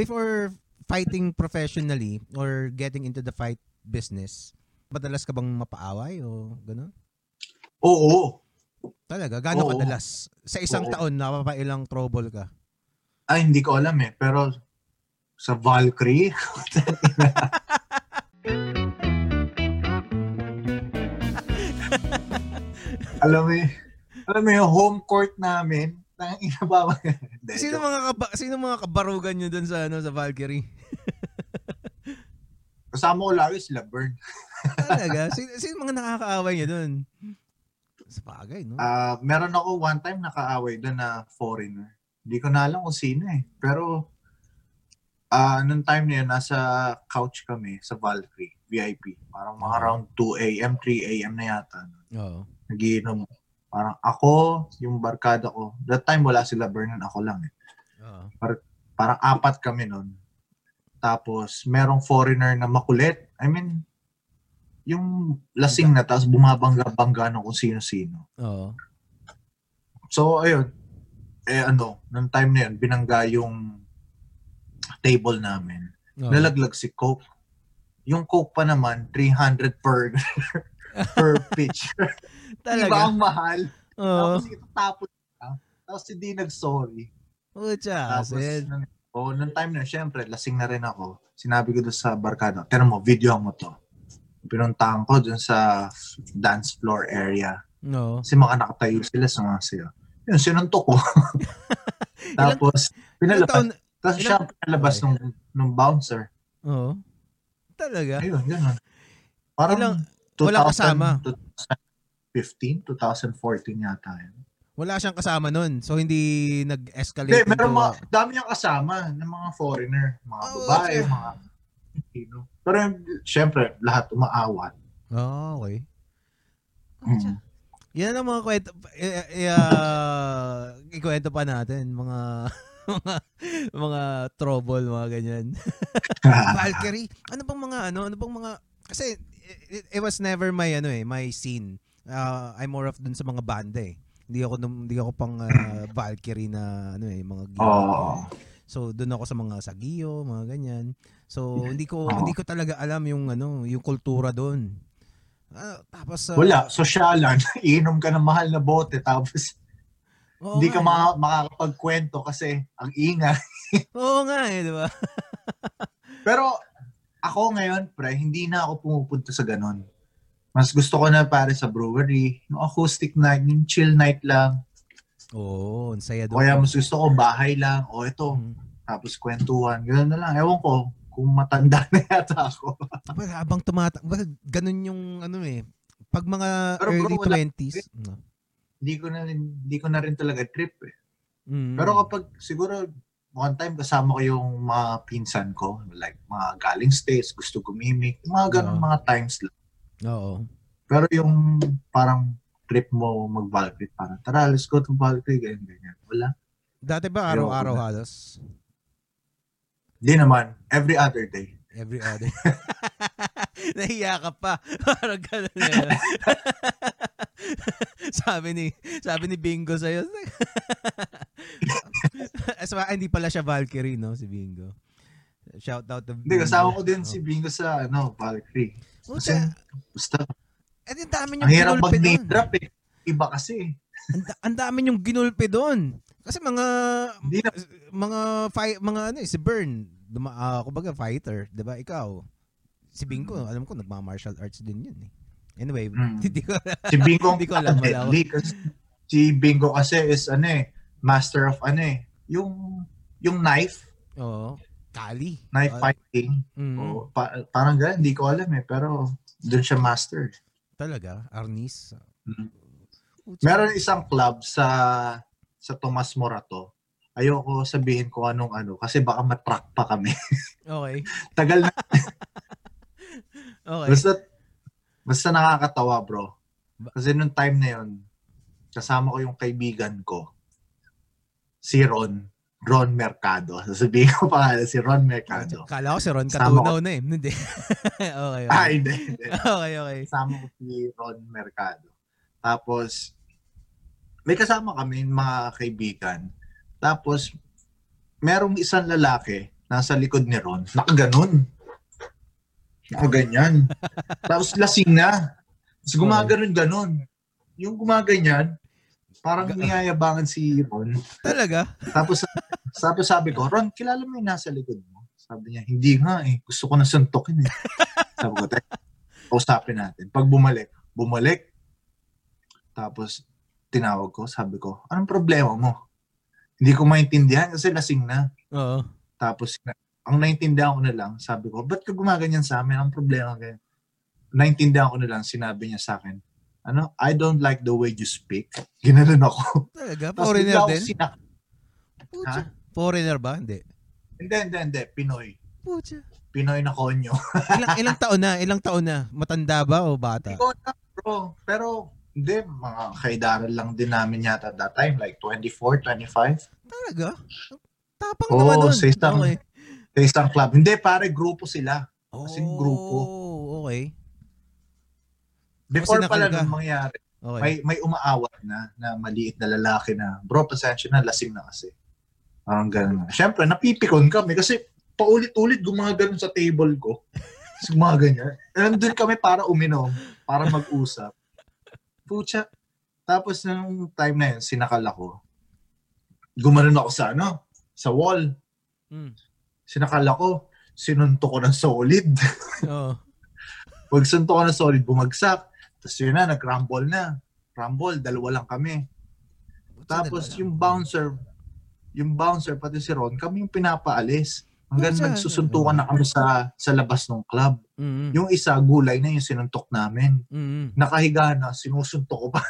before fighting professionally or getting into the fight business, madalas ka bang mapaaway o gano'n? Oo. Talaga? Gaano Oo. kadalas? Sa isang Oo. taon, napapailang trouble ka? Ay, hindi ko alam eh. Pero sa Valkyrie, alam mo yun, alam mo yung home court namin, nang ina? Hindi, Sino mga kaba- sino mga kabarugan nyo dun sa ano sa Valkyrie? Kasama ko lagi sila, Bern. Talaga? sino, sino mga nakakaaway nyo dun? Sa bagay, no? Ah, meron ako one time nakaaway doon na foreigner. Hindi ko na alam kung sino eh. Pero, ah nung time na yun, nasa couch kami sa Valkyrie, VIP. Parang mga around 2 a.m., 3 a.m. na yata. Oo. Nagiinom. Parang ako, yung barkada ko. That time wala sila Vernon, ako lang eh. Oo. Parang apat kami nun. Tapos, merong foreigner na makulit. I mean, yung lasing na, tapos bumabangga-bangga ng kung sino-sino. Oo. So, ayun. Eh, ano, nung time na yun, binangga yung table namin. Oo. Nalaglag si Coke. Yung Coke pa naman, 300 per per pitch. Diba Talaga? ang mahal? Oo. Tapos itatapon lang. Tapos hindi nag-sorry. Pucha, Tapos, nung, oh, nung time na, syempre, lasing na rin ako. Sinabi ko doon sa barkada, tira mo, video mo to. Pinuntahan ko doon sa dance floor area. No. Kasi mga nakatayo sila sa mga siya. Yun, sinuntok ko. Tapos, pinalabas. taon? Tapos ilang- siya pinalabas Okay. nung, nung bouncer. Oo. Talaga? Ayun, ganun. Parang Ilang- walang kasama? 2015, 2014 yata yun. Wala siyang kasama nun. So, hindi nag-escalate. Hindi, meron into- mga, dami niyang kasama ng mga foreigner, mga Oh, babae, okay. mga Pilipino. Pero syempre, lahat umaawat. Oh, okay. Mm. Yan ang mga kwento. I- i- ah, ikwento pa natin. Mga mga mga trouble, mga ganyan. Valkyrie. Ano bang mga ano? Ano bang mga kasi it, it was never my ano eh, my scene. Uh, I'm more of dun sa mga banda eh. Hindi ako hindi ako pang ah, Valkyrie na ano eh, mga gimmick. Oo. So doon ako sa mga sagiyo, mga ganyan. So hindi ko Oo. hindi ko talaga alam yung ano, yung kultura doon. Ah, tapos ah, Wala, sosyalan. Iinom ka ng mahal na bote, tapos oo hindi nga ka eh. maka- makakapagkwento kasi ang ingay. Oo nga eh, di ba? Pero ako ngayon, pre, hindi na ako pumupunta sa ganun. Mas gusto ko na pare sa brewery, yung acoustic night, yung chill night lang. Oo, ang saya doon. kaya mas gusto ko bahay lang, o ito, Mm. tapos kwentuhan. Ganun na lang. Ewan ko, kung matanda na yata ako. Well, habang tumata, well, ganun yung ano eh. Pag mga Pero bro, early wala- 20s. no. hindi ko na hindi ko na rin talaga trip eh. Mm. Pero kapag siguro one time kasama ko yung mga pinsan ko, like mga galing states, gusto gumimik, mga ganun Oo. mga times lang. Oo. Pero yung parang trip mo mag-Valkyrie, parang tara, let's go to Valkyrie, ganyan, ganyan. Wala. Dati ba araw-araw halos? Hindi naman, every other day. Every other. Nahiya ka pa. Parang ganun eh. sabi ni sabi ni Bingo sa'yo. so, ah, hindi pala siya Valkyrie, no? Si Bingo. Shout out to Hindi, kasama ko din si Bingo sa ano, Valkyrie. Kasi, basta, eh, ang dami ang niyong hirap mag-name doon. drop eh. Iba kasi. Ang, ang dami niyong ginulpe doon. Kasi mga Hindi na, mga fight mga ano eh, si Bern, duma, ah, kumbaga fighter, 'di ba? Ikaw. Si Bingo, alam ko nagma-martial arts din 'yun eh. Anyway, Mm. hindi ko si Bingo Hindi ko alam, wala ako. si Bingo kasi is ano eh, master of ano eh, yung, yung knife, Oo. Kali. knife fighting. mm, O, pa- parang ganun, hindi ko alam eh. Pero doon siya master. Talaga, Arnis. Mm. Meron isang club sa sa Tomas Morato. Ayoko sabihin ko anong ano kasi baka matrack pa kami. Okay. Tagal na. Okay. Basta, basta nakakatawa bro. Kasi nung time na yun, kasama ko yung kaibigan ko. Si Ron. Ron Mercado. Sasabihin ko pa si Ron Mercado. Kala ko si Ron Sama Catunaw na eh. Hindi. okay, okay. Ah, hindi. hindi. okay, okay. kasama ko si Ron Mercado. Tapos, may kasama kami mga kaibigan. Tapos, merong isang lalaki nasa likod ni Ron, nakaganon. Nakaganyan. Tapos lasing na. Tapos gumaganon ganon. Yung gumaganyan, parang niyayabangan si Ron. Talaga? Tapos, tapos sabi ko, Ron, kilala mo yung nasa likod mo? Sabi niya, hindi nga eh. Gusto ko na suntokin eh. Sabi ko, teka, usapin natin. Pag bumalik, bumalik. Tapos, tinawag ko, sabi ko, anong problema mo? Hindi ko maintindihan kasi lasing na. Oo. Tapos, ang naintindihan ko na lang, sabi ko, ba't ka gumaganyan sa amin? Ang problema kayo? Naintindihan ko na lang, sinabi niya sa akin, ano, I don't like the way you speak. Ginanon ako. Talaga? Tapos Foreigner ako din? sinak- Pucha. Foreigner ba? Hindi. Hindi, hindi, hindi. Pinoy. Pucha. Pinoy na konyo. Ilang, ilang taon na? Ilang taon na? Matanda ba o bata? Ikaw na, bro. Pero, hindi, mga kaidaran lang din namin yata that time. Like 24, 25. Talaga? Tapang Oo, naman nun. sa isang- Okay. Sa isang club. Hindi, pare, grupo sila. Grupo. Oh, okay. Before pala nung mangyari, Okay. may, may umaawat na, na maliit na lalaki na, bro, pasensya na, lasing na kasi. Parang ganun. Siyempre, napipikon kami kasi paulit-ulit gumagano sa table ko. Tapos gumaganyan. Nandun kami para uminom, para mag-usap. Pucha. Tapos nung time na yun, sinakal ako. Gumanon ako sa ano, sa wall. Mm. Sinakal ako, sinunto ko ng solid. Oo. Pag sunto ko ng solid, bumagsak. Tapos yun na, nag-rumble na. Rumble, dalawa lang kami. Tapos yung bouncer, yung bouncer pati si Ron, kami yung pinapaalis. Hanggang Pucha. nagsusuntukan na kami sa sa labas ng club. Mm-mm. Yung isa, gulay na yung sinuntok namin. Mm-mm. Nakahiga na, sinusuntok ko pa.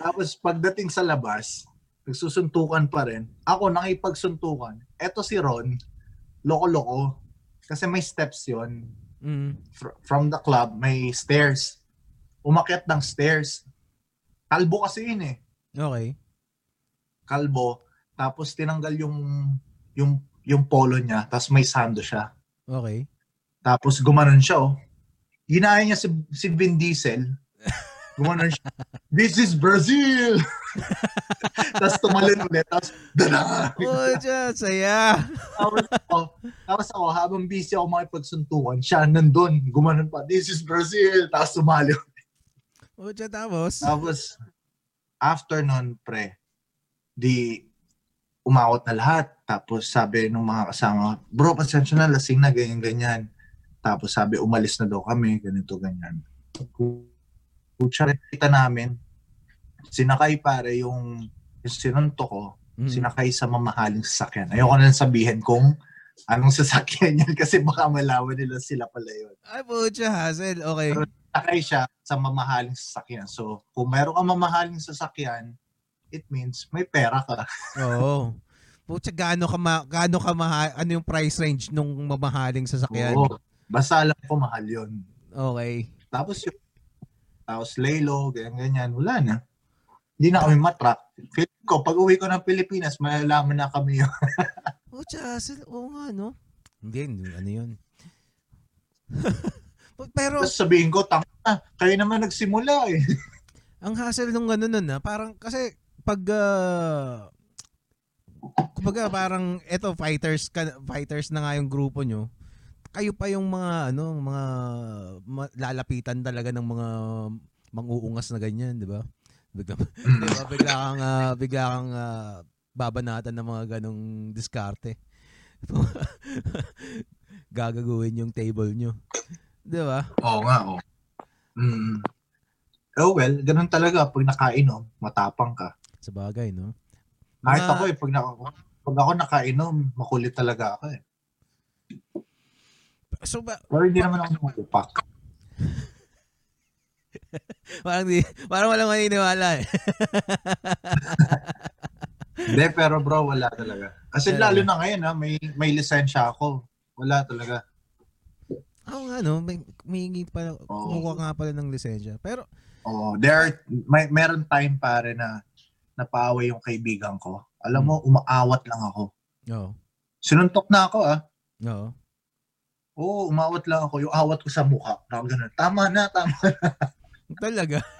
Tapos pagdating sa labas, nagsusuntukan pa rin. Ako, nakipagsuntukan. Eto si Ron, loko-loko. Kasi may steps yon Mm. fr- from the club, may stairs. Umakyat ng stairs. Kalbo kasi yun eh. Okay. Kalbo. Tapos tinanggal yung yung yung polo niya, tapos may sando siya. Okay. Tapos gumanon siya oh. Ginaya niya si, si Vin Diesel. Gumanon siya. This is Brazil! tapos tumalon ulit. Tapos, dada! Pucha, saya. tapos, ako, tapos ako, habang busy ako makipagsuntukan, siya nandun. Gumanon pa, this is Brazil! Tapos sumali Pucha, tapos? Tapos, after nun, pre, di umawat na lahat. Tapos sabi nung mga kasama, bro, pasensya na, lasing na, ganyan-ganyan. Tapos sabi, umalis na daw kami, ganito, ganyan. Kutsa kita namin, sinakay pare yung, yung sinunto ko, Mm. sinakay sa mamahaling sasakyan. Ayoko na sabihin kung anong sasakyan yan kasi baka malaman nila sila pala yun. Ay, pucha, hassle. Okay. sakay siya sa mamahaling sasakyan. So, kung meron kang mamahaling sasakyan, it means may pera ka. Oo. Pucha, gaano ka, ma- gaano ka mahal, ano yung price range nung mamahaling sasakyan? Oo. Basta alam ko mahal yun. Okay. Tapos yung tapos laylo, ganyan, ganyan. Wala na. Hindi na kami matrak. Feeling ko, pag uwi ko ng Pilipinas, malalaman na kami yun. Pucha, hassle. Oo nga, no? Hindi, hindi. Ano yun? Pero, Tapos sabihin ko, tanga na, kayo naman nagsimula eh. ang hassle nung ano nun, ah, parang, kasi, pag, ah, kumbaga, parang, eto, fighters, ka, fighters na nga yung grupo nyo, kayo pa yung mga, ano, mga, ma- lalapitan talaga ng mga manguungas na ganyan, di ba? Bigla, di ba? Bigla kang, ah, bigla kang, ah, babanatan ng mga ganong diskarte. Gagaguhin yung table nyo. Di ba? Oo nga, oo. Mm. Oh well, ganun talaga. Pag nakainom, matapang ka. Sa bagay, no? Kahit Mga- ako eh, pag, naka, pag ako nakainom, makulit talaga ako eh. So, ba, Pero hindi naman ako nakupak. parang, di, parang walang maniniwala eh. Hindi, pero bro, wala talaga. Kasi Talaga. lalo na ngayon ha, may, may lisensya ako. Wala talaga. Oo nga, no? May, may pa, Oo. kumukuha nga pala ng lisensya. Pero, Oh, there may meron time pare na napaaway yung kaibigan ko. Alam mo, umaawat lang ako. oo. Sinuntok na ako ah. Oo. Oo, umawat lang ako. Yung awat ko sa mukha. Parang ganun. Tama na, tama. Talaga?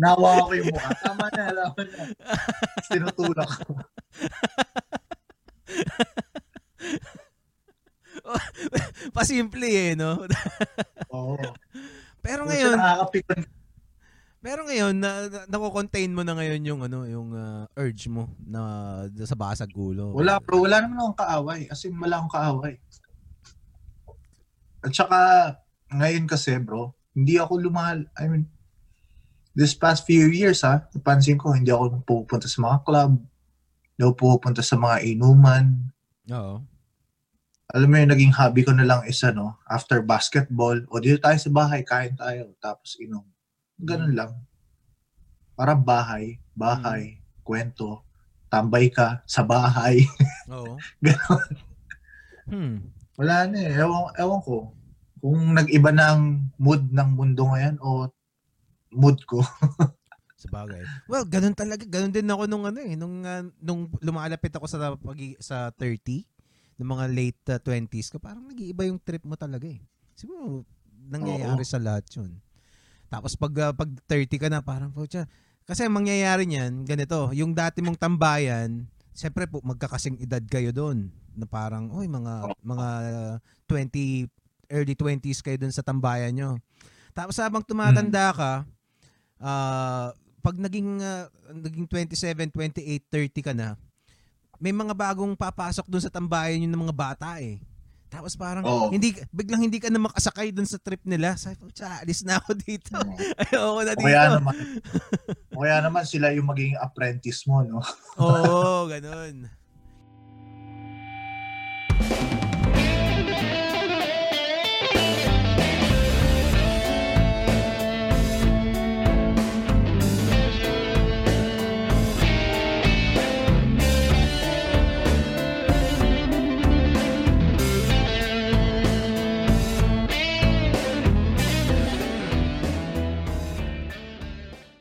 Nawa ko yung mukha. Tama na, alam na. Sinutulak ko. Pasimple eh, no? Oo. Pero ngayon, pero ngayon na, na nako-contain mo na ngayon yung ano, yung uh, urge mo na, na sa basag ulo. Wala bro, wala naman akong kaaway. As in, wala akong kaaway. At saka ngayon kasi bro, hindi ako lumal, I mean, this past few years ha, napansin ko, hindi ako pupunta sa mga club, hindi ako pupunta sa mga inuman. Oo. Alam mo yung naging hobby ko na lang is ano, after basketball, o dito tayo sa bahay, kain tayo, tapos inom. Ganun lang. Para bahay, bahay, kwento, tambay ka sa bahay. Oo. Ganon. Hmm. Wala na eh. Ewan, ewan ko. Kung nag-iba na ang mood ng mundo ngayon o mood ko. Sa bagay. Well, ganun talaga. Ganun din ako nung ano eh. Nung, ah, nung lumalapit ako sa, pag, sa 30, ng mga late ah, 20s ko, parang nag-iiba yung trip mo talaga eh. Siguro, nangyayari sa lahat yun. Tapos pag, ah, pag 30 ka na, parang, pucha, kasi ang mangyayari niyan, ganito, yung dati mong tambayan, siyempre po, magkakasing edad kayo doon. Na parang, oy, mga, mga 20, early 20s kayo doon sa tambayan nyo. Tapos habang tumatanda ka, ah, pag naging, ah, naging 27, 28, 30 ka na, may mga bagong papasok doon sa tambayan yun ng mga bata eh. Tapos parang Oo. hindi biglang hindi ka na makasakay doon sa trip nila. Sabi ko, "Tsa, alis na ako dito. Ayoko na o dito." kaya naman, o kaya naman sila yung maging apprentice mo, no? Oo, ganun.